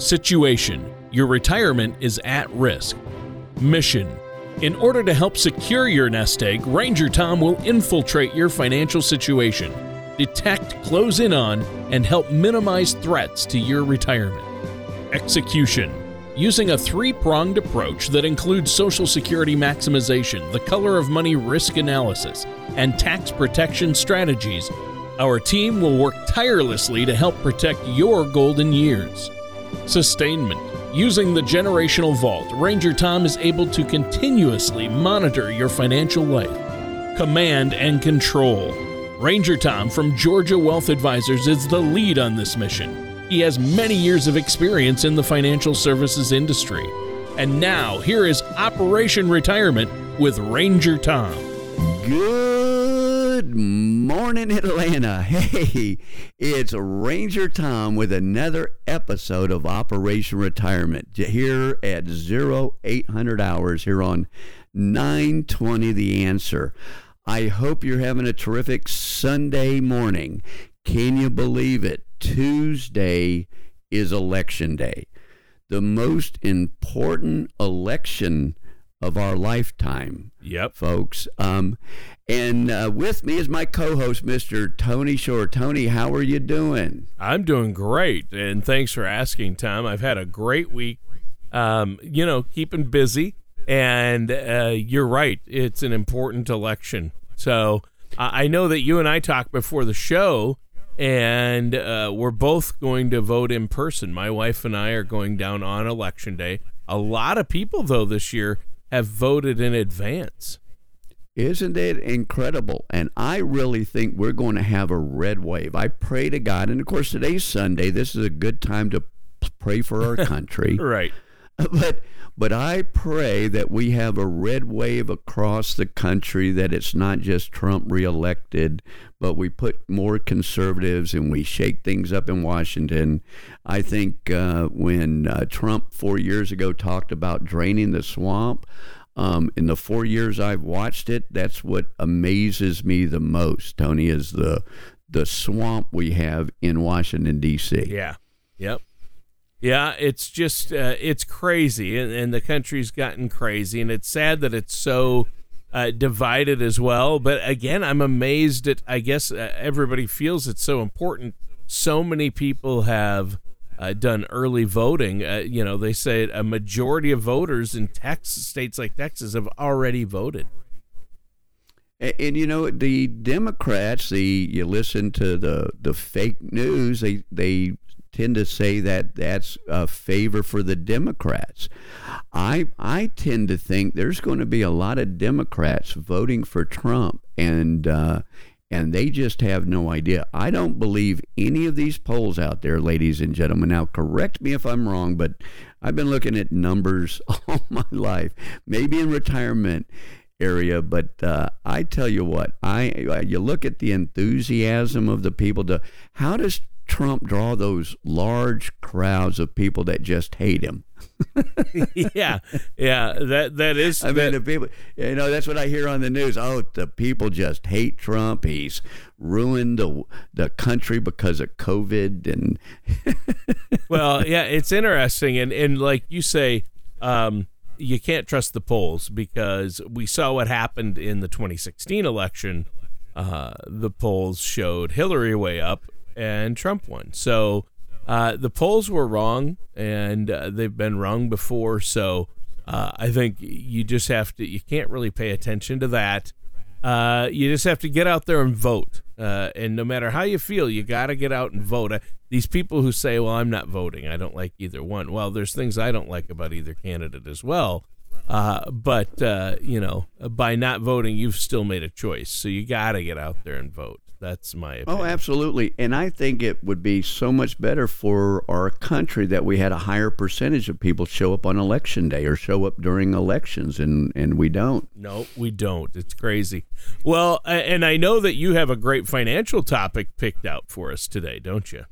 Situation Your retirement is at risk. Mission In order to help secure your nest egg, Ranger Tom will infiltrate your financial situation, detect, close in on, and help minimize threats to your retirement. Execution Using a three pronged approach that includes Social Security maximization, the color of money risk analysis, and tax protection strategies, our team will work tirelessly to help protect your golden years. Sustainment. Using the generational vault, Ranger Tom is able to continuously monitor your financial life. Command and control. Ranger Tom from Georgia Wealth Advisors is the lead on this mission. He has many years of experience in the financial services industry. And now, here is Operation Retirement with Ranger Tom. Good morning, Atlanta. Hey, it's Ranger Tom with another episode of Operation Retirement here at 0800 hours here on 920 The Answer. I hope you're having a terrific Sunday morning. Can you believe it? Tuesday is election day, the most important election of our lifetime. Yep, folks. Um, and uh, with me is my co-host, Mr. Tony Shore. Tony, how are you doing? I'm doing great, and thanks for asking, Tom. I've had a great week. Um, you know, keeping busy, and uh, you're right. It's an important election. So I know that you and I talked before the show and uh, we're both going to vote in person. My wife and I are going down on election day. A lot of people, though, this year have voted in advance. Isn't it incredible? And I really think we're going to have a red wave. I pray to God, and of course, today's Sunday. This is a good time to pray for our country. right. But but I pray that we have a red wave across the country, that it's not just Trump reelected, but we put more conservatives and we shake things up in Washington. I think uh, when uh, Trump four years ago talked about draining the swamp, um, in the four years I've watched it, that's what amazes me the most, Tony, is the the swamp we have in Washington D.C. Yeah. Yep. Yeah, it's just uh, it's crazy, and, and, the country's gotten crazy, and it's sad that it's so uh, divided as well. But again, I'm amazed at. I guess uh, everybody feels it's so important. So many people have uh, done early voting. Uh, you know, they say a majority of voters in Texas, states like Texas, have already voted. And, and, you know the Democrats, the you listen to the the fake news. They they tend to say that that's a favor for the Democrats. I I tend to think there's going to be a lot of Democrats voting for Trump, and uh, and they just have no idea. I don't believe any of these polls out there, ladies and gentlemen. Now, correct me if I'm wrong, but I've been looking at numbers all my life, maybe in retirement area, but uh, I tell you what, I you look at the enthusiasm of the people. To how does Trump draw those large crowds of people that just hate him? yeah, yeah, that that is. I mean, that, the people, you know, that's what I hear on the news. Oh, the people just hate Trump. He's ruined the the country because of COVID, and well, yeah, it's interesting, and and like you say, um, you can't trust the polls because we saw what happened in the 2016 election. Uh, the polls showed Hillary way up, and Trump won. So uh, the polls were wrong, and uh, they've been wrong before. So uh, I think you just have to, you can't really pay attention to that. Uh, you just have to get out there and vote. Uh, and no matter how you feel, you got to get out and vote. Uh, these people who say, well, I'm not voting, I don't like either one. Well, there's things I don't like about either candidate as well. but, you know, by not voting, you've still made a choice. So you got to get out there and vote. That's my oh, opinion. Oh, absolutely. And I think it would be so much better for our country that we had a higher percentage of people show up on election day or show up during elections, and, and we don't. No, we don't. It's crazy. Well, and I know that you have a great financial topic picked out for us today, don't you?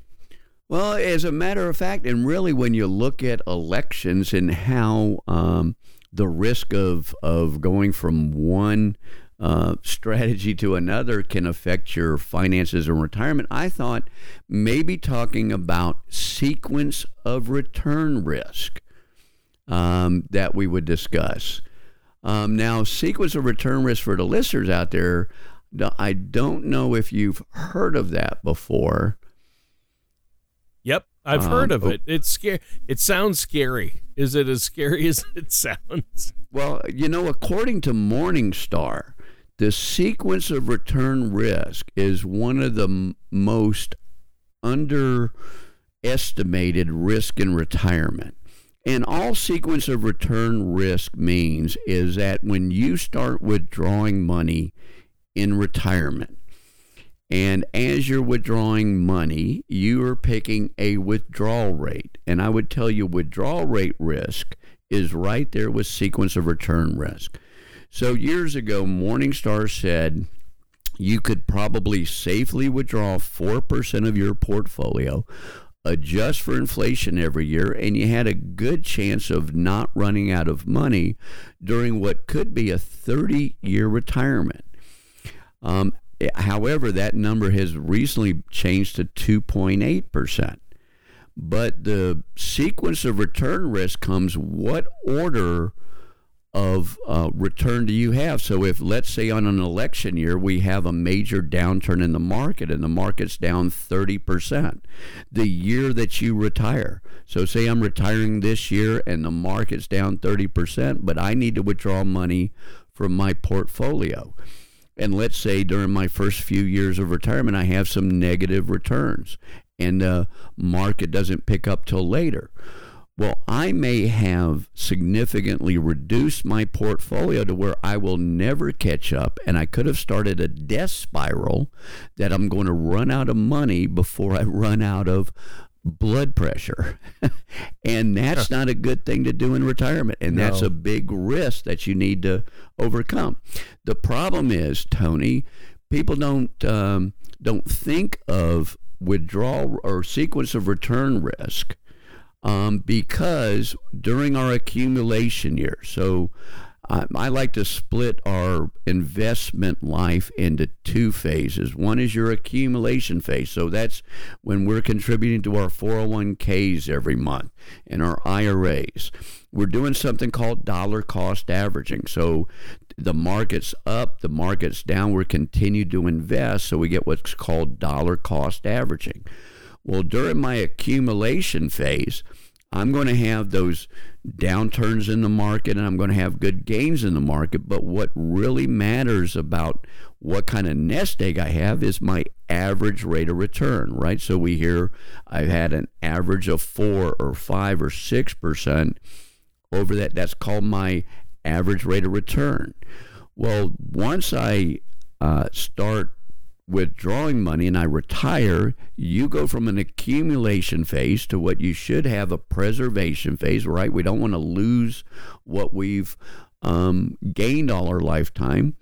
Well, as a matter of fact, and really when you look at elections and how um, the risk of, of going from one uh, strategy to another can affect your finances and retirement. I thought maybe talking about sequence of return risk um, that we would discuss. Um, now, sequence of return risk for the listeners out there, I don't know if you've heard of that before. Yep, I've um, heard of oh. it. It's scary. It sounds scary. Is it as scary as it sounds? Well, you know, according to Morningstar, the sequence of return risk is one of the m- most underestimated risk in retirement. And all sequence of return risk means is that when you start withdrawing money in retirement, and as you're withdrawing money, you are picking a withdrawal rate. And I would tell you, withdrawal rate risk is right there with sequence of return risk. So years ago, Morningstar said you could probably safely withdraw 4% of your portfolio, adjust for inflation every year, and you had a good chance of not running out of money during what could be a 30 year retirement. Um, however, that number has recently changed to 2.8%. But the sequence of return risk comes what order of uh, return do you have? So, if let's say on an election year we have a major downturn in the market and the market's down 30%, the year that you retire. So, say I'm retiring this year and the market's down 30%, but I need to withdraw money from my portfolio. And let's say during my first few years of retirement, I have some negative returns and the market doesn't pick up till later well, I may have significantly reduced my portfolio to where I will never catch up, and I could have started a death spiral that I'm going to run out of money before I run out of blood pressure. and that's not a good thing to do in retirement. And no. that's a big risk that you need to overcome. The problem is, Tony, people don't um, don't think of withdrawal or sequence of return risk um, because during our accumulation year, so I, I like to split our investment life into two phases. One is your accumulation phase. So that's when we're contributing to our 401ks every month and our IRAs. We're doing something called dollar cost averaging. So the market's up, the market's down, we're continue to invest. So we get what's called dollar cost averaging. Well, during my accumulation phase, I'm going to have those downturns in the market and I'm going to have good gains in the market. But what really matters about what kind of nest egg I have is my average rate of return, right? So we hear I've had an average of four or five or six percent over that. That's called my average rate of return. Well, once I uh, start withdrawing money and I retire, you go from an accumulation phase to what you should have a preservation phase, right? We don't want to lose what we've um, gained all our lifetime.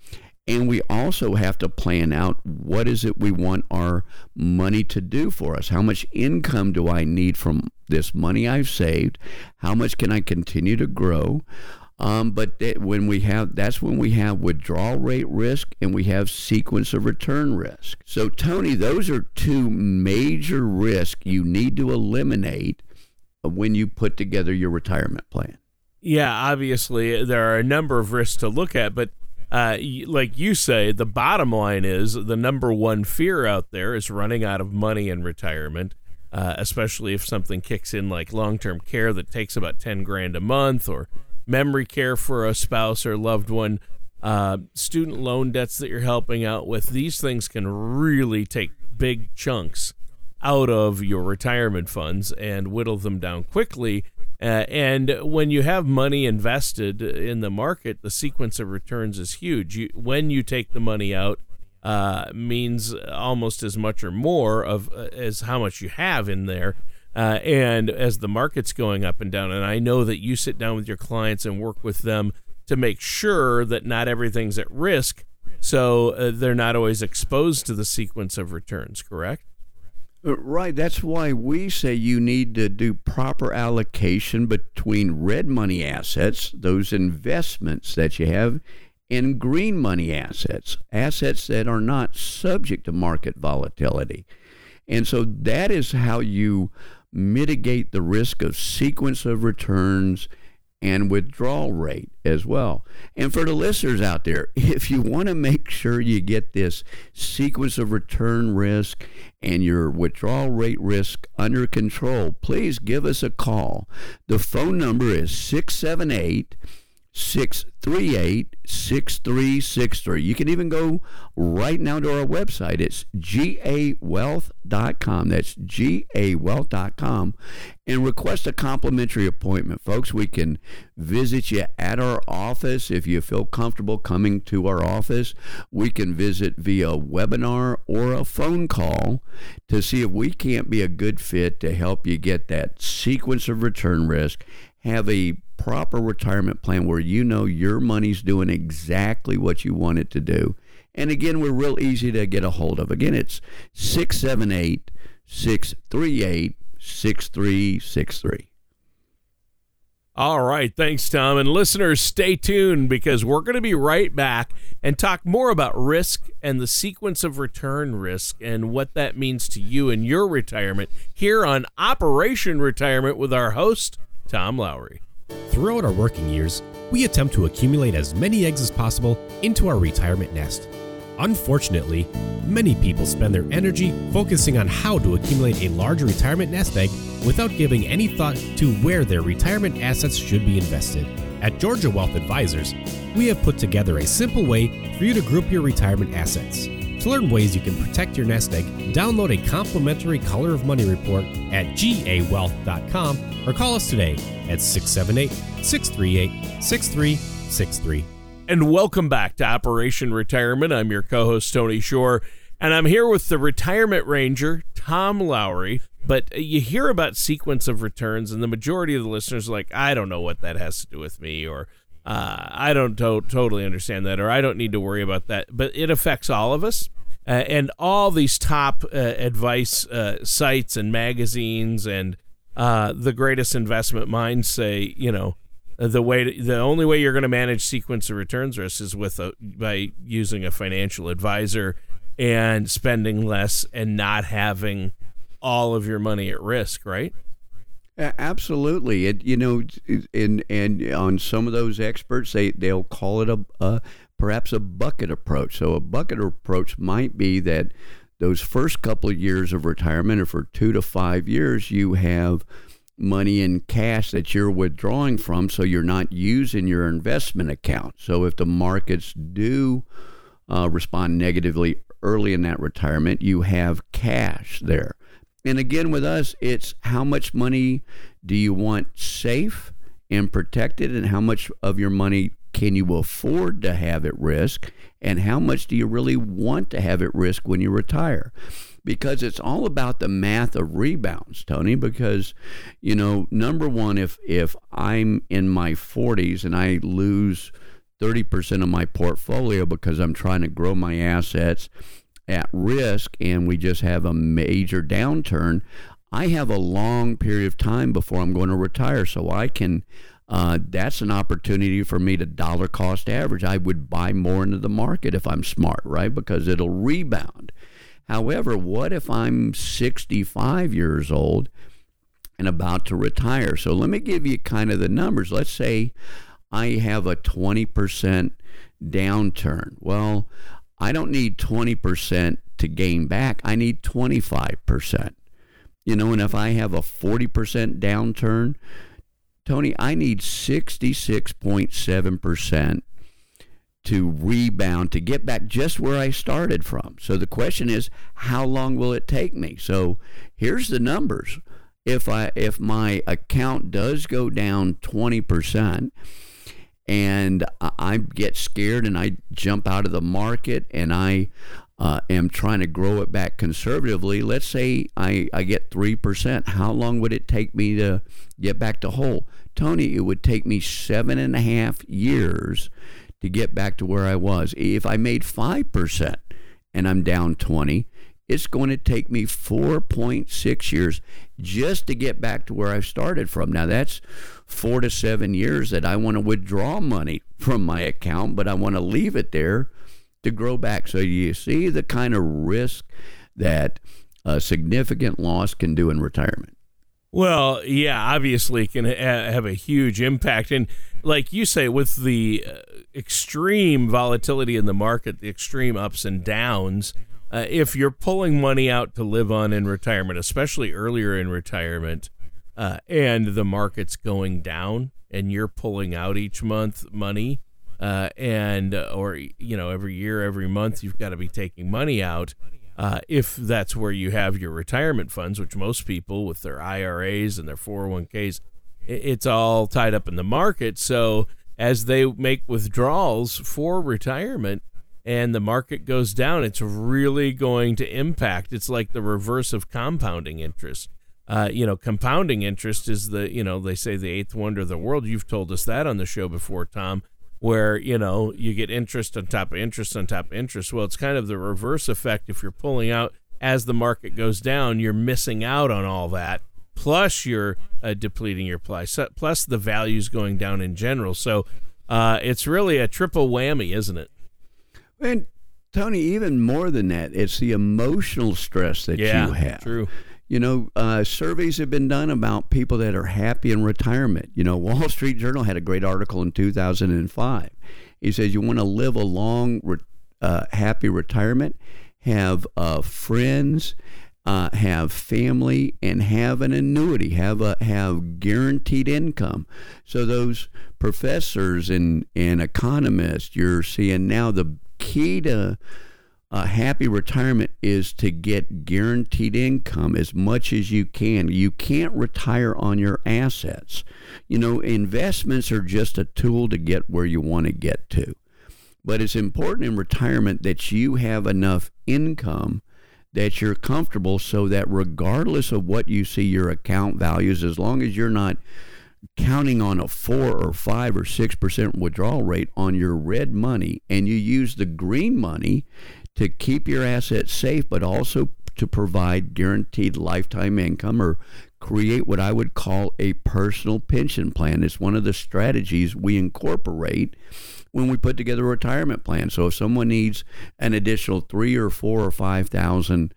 And we also have to plan out what is it we want our money to do for us? How much income do I need from this money I've saved? How much can I continue to grow? Um, but th- when we have, that's when we have withdrawal rate risk and we have sequence of return risk. So, Tony, those are two major risks you need to eliminate when you put together your retirement plan. Yeah, obviously, there are a number of risks to look at, but uh, like you say, the bottom line is the number one fear out there is running out of money in retirement. Uh, especially if something kicks in like long-term care that takes about 10 grand a month or memory care for a spouse or loved one, uh, student loan debts that you're helping out with. These things can really take big chunks out of your retirement funds and whittle them down quickly. Uh, and when you have money invested in the market, the sequence of returns is huge. You, when you take the money out, uh, means almost as much or more of uh, as how much you have in there. Uh, and as the market's going up and down, and I know that you sit down with your clients and work with them to make sure that not everything's at risk, so uh, they're not always exposed to the sequence of returns, correct? Uh, right. That's why we say you need to do proper allocation between red money assets, those investments that you have, and green money assets, assets that are not subject to market volatility. And so that is how you mitigate the risk of sequence of returns and withdrawal rate as well. And for the listeners out there, if you want to make sure you get this sequence of return risk and your withdrawal rate risk under control, please give us a call. The phone number is 678 638 6363. You can even go right now to our website. It's gawealth.com. That's gawealth.com and request a complimentary appointment. Folks, we can visit you at our office if you feel comfortable coming to our office. We can visit via webinar or a phone call to see if we can't be a good fit to help you get that sequence of return risk, have a proper retirement plan where you know your money's doing exactly what you want it to do. And again, we're real easy to get a hold of. Again, it's 678 638 6363. All right. Thanks, Tom. And listeners, stay tuned because we're going to be right back and talk more about risk and the sequence of return risk and what that means to you and your retirement here on Operation Retirement with our host, Tom Lowry. Throughout our working years, we attempt to accumulate as many eggs as possible into our retirement nest. Unfortunately, many people spend their energy focusing on how to accumulate a large retirement nest egg without giving any thought to where their retirement assets should be invested. At Georgia Wealth Advisors, we have put together a simple way for you to group your retirement assets. To learn ways you can protect your nest egg, download a complimentary Color of Money report at gawealth.com or call us today at 678 638 6363. And welcome back to Operation Retirement. I'm your co host, Tony Shore, and I'm here with the Retirement Ranger, Tom Lowry. But you hear about sequence of returns, and the majority of the listeners are like, I don't know what that has to do with me, or uh, I don't to- totally understand that, or I don't need to worry about that. But it affects all of us. Uh, and all these top uh, advice uh, sites and magazines and uh, the greatest investment minds say, you know, the way to, the only way you're going to manage sequence of returns risk is with a, by using a financial advisor and spending less and not having all of your money at risk, right? Absolutely, it you know, and and on some of those experts, they they'll call it a, a perhaps a bucket approach. So a bucket approach might be that those first couple of years of retirement, or for two to five years, you have money in cash that you're withdrawing from, so you're not using your investment account. So if the markets do uh, respond negatively early in that retirement, you have cash there. And again, with us, it's how much money do you want safe and protected, and how much of your money can you afford to have at risk, and how much do you really want to have at risk when you retire? Because it's all about the math of rebounds, Tony. Because, you know, number one, if if I'm in my 40s and I lose 30% of my portfolio because I'm trying to grow my assets at risk and we just have a major downturn, I have a long period of time before I'm going to retire. So I can uh, that's an opportunity for me to dollar cost average. I would buy more into the market if I'm smart, right? Because it'll rebound. However, what if I'm 65 years old and about to retire? So let me give you kind of the numbers. Let's say I have a 20% downturn. Well, I don't need 20% to gain back, I need 25%. You know, and if I have a 40% downturn, Tony, I need 66.7% to rebound to get back just where I started from. So the question is, how long will it take me? So here's the numbers. If I if my account does go down 20% and I get scared and I jump out of the market and I uh, am trying to grow it back conservatively, let's say I, I get 3%, how long would it take me to get back to whole? Tony, it would take me seven and a half years to get back to where I was. If I made 5% and I'm down 20, it's going to take me 4.6 years just to get back to where I started from. Now, that's four to seven years that I want to withdraw money from my account, but I want to leave it there to grow back. So, you see the kind of risk that a significant loss can do in retirement. Well, yeah, obviously can ha- have a huge impact. And like you say, with the uh, extreme volatility in the market, the extreme ups and downs, uh, if you're pulling money out to live on in retirement, especially earlier in retirement, uh, and the market's going down, and you're pulling out each month money, uh, and uh, or you know every year, every month, you've got to be taking money out. Uh, if that's where you have your retirement funds, which most people with their IRAs and their 401ks, it's all tied up in the market. So as they make withdrawals for retirement, and the market goes down, it's really going to impact. It's like the reverse of compounding interest. Uh, you know, compounding interest is the, you know, they say the eighth wonder of the world. You've told us that on the show before, Tom, where, you know, you get interest on top of interest on top of interest. Well, it's kind of the reverse effect. If you're pulling out as the market goes down, you're missing out on all that. Plus, you're uh, depleting your plus, plus the values going down in general. So uh, it's really a triple whammy, isn't it? And Tony, even more than that, it's the emotional stress that yeah, you have. True. You know, uh, surveys have been done about people that are happy in retirement. You know, Wall Street Journal had a great article in 2005. He says you want to live a long, uh, happy retirement, have uh, friends, uh, have family, and have an annuity, have a have guaranteed income. So those professors and and economists you're seeing now the key to a happy retirement is to get guaranteed income as much as you can. You can't retire on your assets. You know, investments are just a tool to get where you want to get to. But it's important in retirement that you have enough income that you're comfortable so that regardless of what you see your account values, as long as you're not counting on a four or five or six percent withdrawal rate on your red money and you use the green money to keep your assets safe but also to provide guaranteed lifetime income or create what I would call a personal pension plan. It's one of the strategies we incorporate when we put together a retirement plan. So if someone needs an additional three or four or five thousand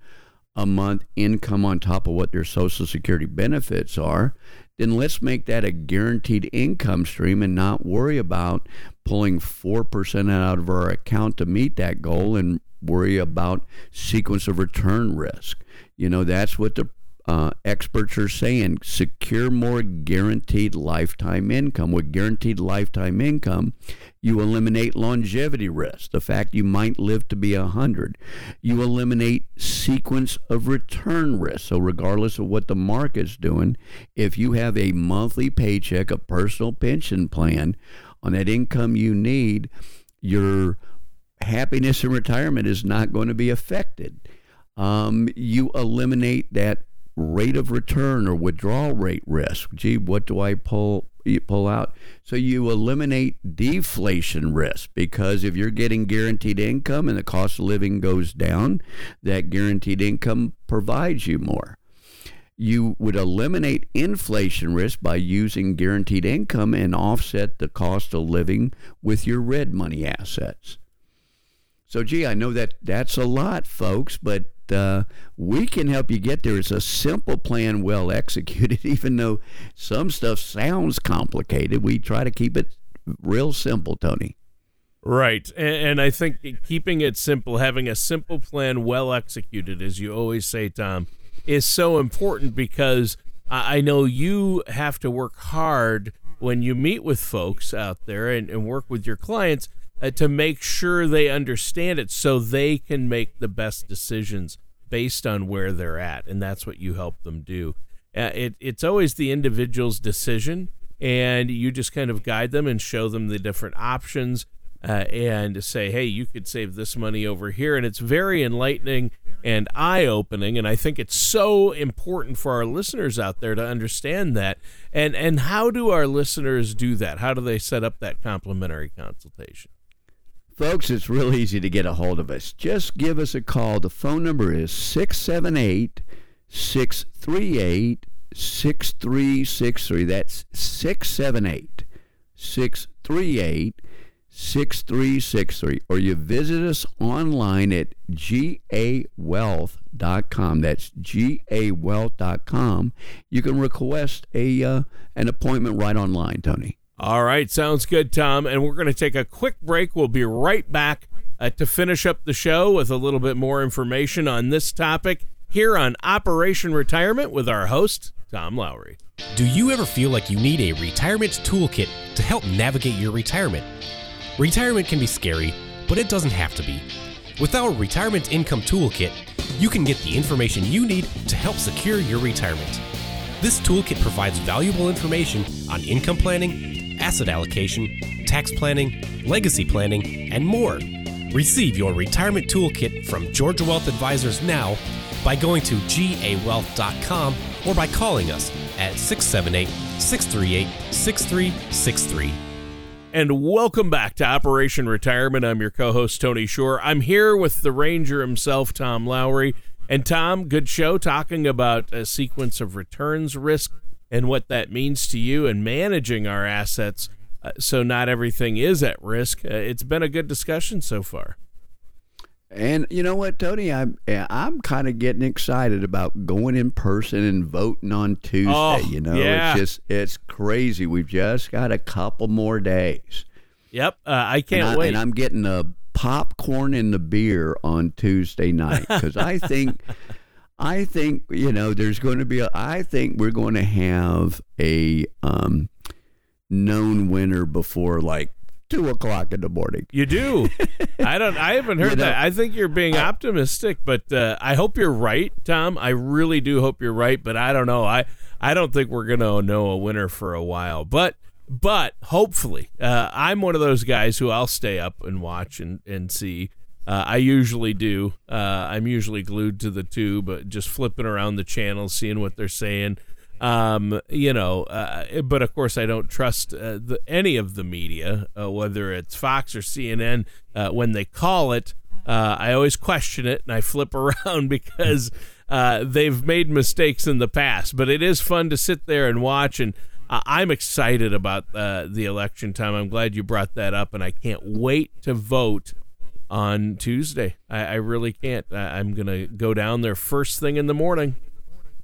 a month income on top of what their social security benefits are, then let's make that a guaranteed income stream and not worry about pulling 4% out of our account to meet that goal and worry about sequence of return risk. You know, that's what the uh, experts are saying secure more guaranteed lifetime income. With guaranteed lifetime income, you eliminate longevity risk, the fact you might live to be 100. You eliminate sequence of return risk. So, regardless of what the market's doing, if you have a monthly paycheck, a personal pension plan on that income you need, your happiness in retirement is not going to be affected. Um, you eliminate that rate of return or withdrawal rate risk. Gee, what do I pull pull out? So you eliminate deflation risk because if you're getting guaranteed income and the cost of living goes down, that guaranteed income provides you more. You would eliminate inflation risk by using guaranteed income and offset the cost of living with your red money assets. So, gee, I know that that's a lot, folks, but uh, we can help you get there. It's a simple plan, well executed, even though some stuff sounds complicated. We try to keep it real simple, Tony. Right. And, I think keeping it simple, having a simple plan well executed, as you always say, Tom, is so important because I know you have to work hard when you meet with folks out there and, and work with your clients uh, to make sure they understand it so they can make the best decisions based on where they're at and that's what you help them do. Uh, it, it's always the individual's decision and you just kind of guide them and show them the different options uh, and say hey you could save this money over here. And it's very enlightening and eye-opening and i think it's so important for our listeners out there to understand that. And and how do our listeners do that? How do they set up that complimentary consultation Folks, it's real easy to get a hold of us. Just give us a call. The phone number is 678 638 6363. That's 678 638 6363. Or you visit us online at gawealth.com. That's gawealth.com. You can request a uh, an appointment right online, Tony. All right, sounds good, Tom. And we're going to take a quick break. We'll be right back uh, to finish up the show with a little bit more information on this topic here on Operation Retirement with our host, Tom Lowry. Do you ever feel like you need a retirement toolkit to help navigate your retirement? Retirement can be scary, but it doesn't have to be. With our Retirement Income Toolkit, you can get the information you need to help secure your retirement. This toolkit provides valuable information on income planning, asset allocation, tax planning, legacy planning, and more. Receive your retirement toolkit from Georgia Wealth Advisors now by going to gawealth.com or by calling us at 678 638 6363. And welcome back to Operation Retirement. I'm your co host, Tony Shore. I'm here with the Ranger himself, Tom Lowry. And Tom, good show talking about a sequence of returns risk and what that means to you and managing our assets uh, so not everything is at risk. Uh, it's been a good discussion so far. And you know what, Tony, I'm I'm kind of getting excited about going in person and voting on Tuesday. Oh, you know, yeah. it's just it's crazy. We've just got a couple more days. Yep, uh, I can't and I, wait. And I'm getting a popcorn and the beer on Tuesday night because I think I think you know there's going to be a. I think we're going to have a um, known winner before like two o'clock in the morning. You do. I don't. I haven't heard You know, that. I think you're being I- optimistic, but uh, I hope you're right, Tom. I really do hope you're right, but I don't know. I I don't think we're gonna know a winner for a while, but. But hopefully, uh, I'm one of those guys who I'll stay up and watch and, and see. Uh, I usually do. Uh, I'm usually glued to the tube, uh, just flipping around the channels, seeing what they're saying. Um, you know, uh, but of course, I don't trust uh, the, any of the media, uh, whether it's Fox or CNN. When they call it, I always question it and I flip around because they've made mistakes in the past. But it is fun to sit there and watch, and I'm excited about the election time. I'm glad you brought that up, and I can't wait to vote on Tuesday. I, I really can't. I, I'm gonna go down there first thing in the morning.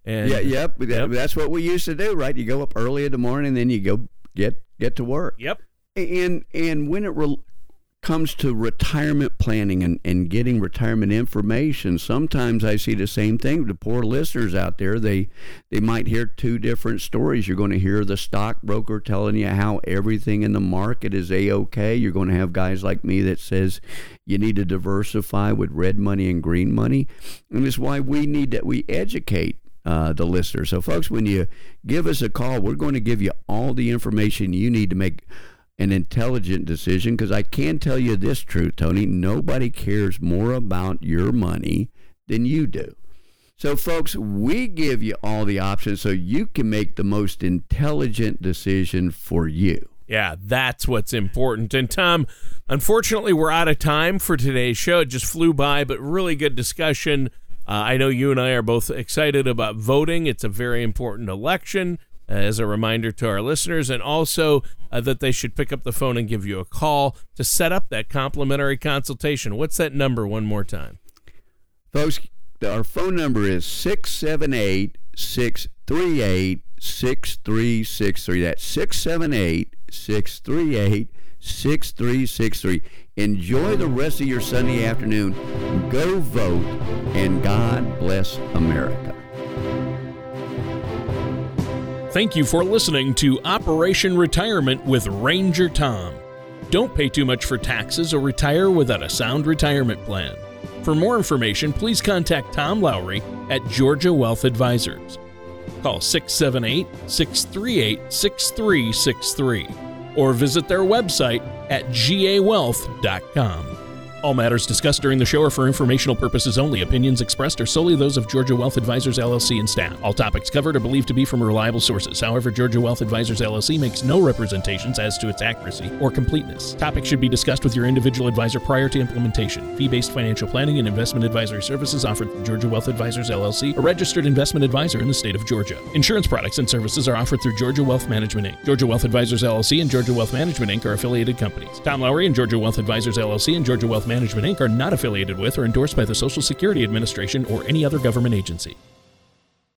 And Yeah, yep, Yep. That's what we used to do, right? You go up early in the morning, then you go get get to work. Yep. And and when it re- comes to retirement planning and, and getting retirement information, sometimes I see the same thing. The poor listeners out there, they they might hear two different stories. You're going to hear the stockbroker telling you how everything in the market is a okay. You're going to have guys like me that says you need to diversify with red money and green money, and it's why we need that we educate uh, the listener. So, folks, when you give us a call, we're going to give you all the information you need to make an intelligent decision. Because I can tell you this truth, Tony nobody cares more about your money than you do. So, folks, we give you all the options so you can make the most intelligent decision for you. Yeah, that's what's important. And Tom, unfortunately, we're out of time for today's show. It just flew by, but really good discussion. Uh, I know you and I are both excited about voting. It's a very important election. Uh, As a reminder to our listeners, and also uh, that they should pick up the phone and give you a call to set up that complimentary consultation. What's that number one more time? Folks, our phone number is 678 638 6363. That's 678 638 6363. Enjoy the rest of your Sunday afternoon. Go vote, and God bless America. Thank you for listening to Operation Retirement with Ranger Tom. Don't pay too much for taxes or retire without a sound retirement plan. For more information, please contact Tom Lowry at Georgia Wealth Advisors. Call 678 638 6363 or visit their website at gawealth.com. All matters discussed during the show are for informational purposes only. Opinions expressed are solely those of Georgia Wealth Advisors LLC and staff. All topics covered are believed to be from reliable sources. However, Georgia Wealth Advisors LLC makes no representations as to its accuracy or completeness. Topics should be discussed with your individual advisor prior to implementation. Fee-based financial planning and investment advisory services offered through Georgia Wealth Advisors LLC, a registered investment advisor in the state of Georgia. Insurance products and services are offered through Georgia Wealth Management Inc. Georgia Wealth Advisors LLC and Georgia Wealth Management Inc. are affiliated companies. Tom Lowry and Georgia Wealth Advisors LLC and Georgia Wealth Management Inc. are not affiliated with or endorsed by the Social Security Administration or any other government agency.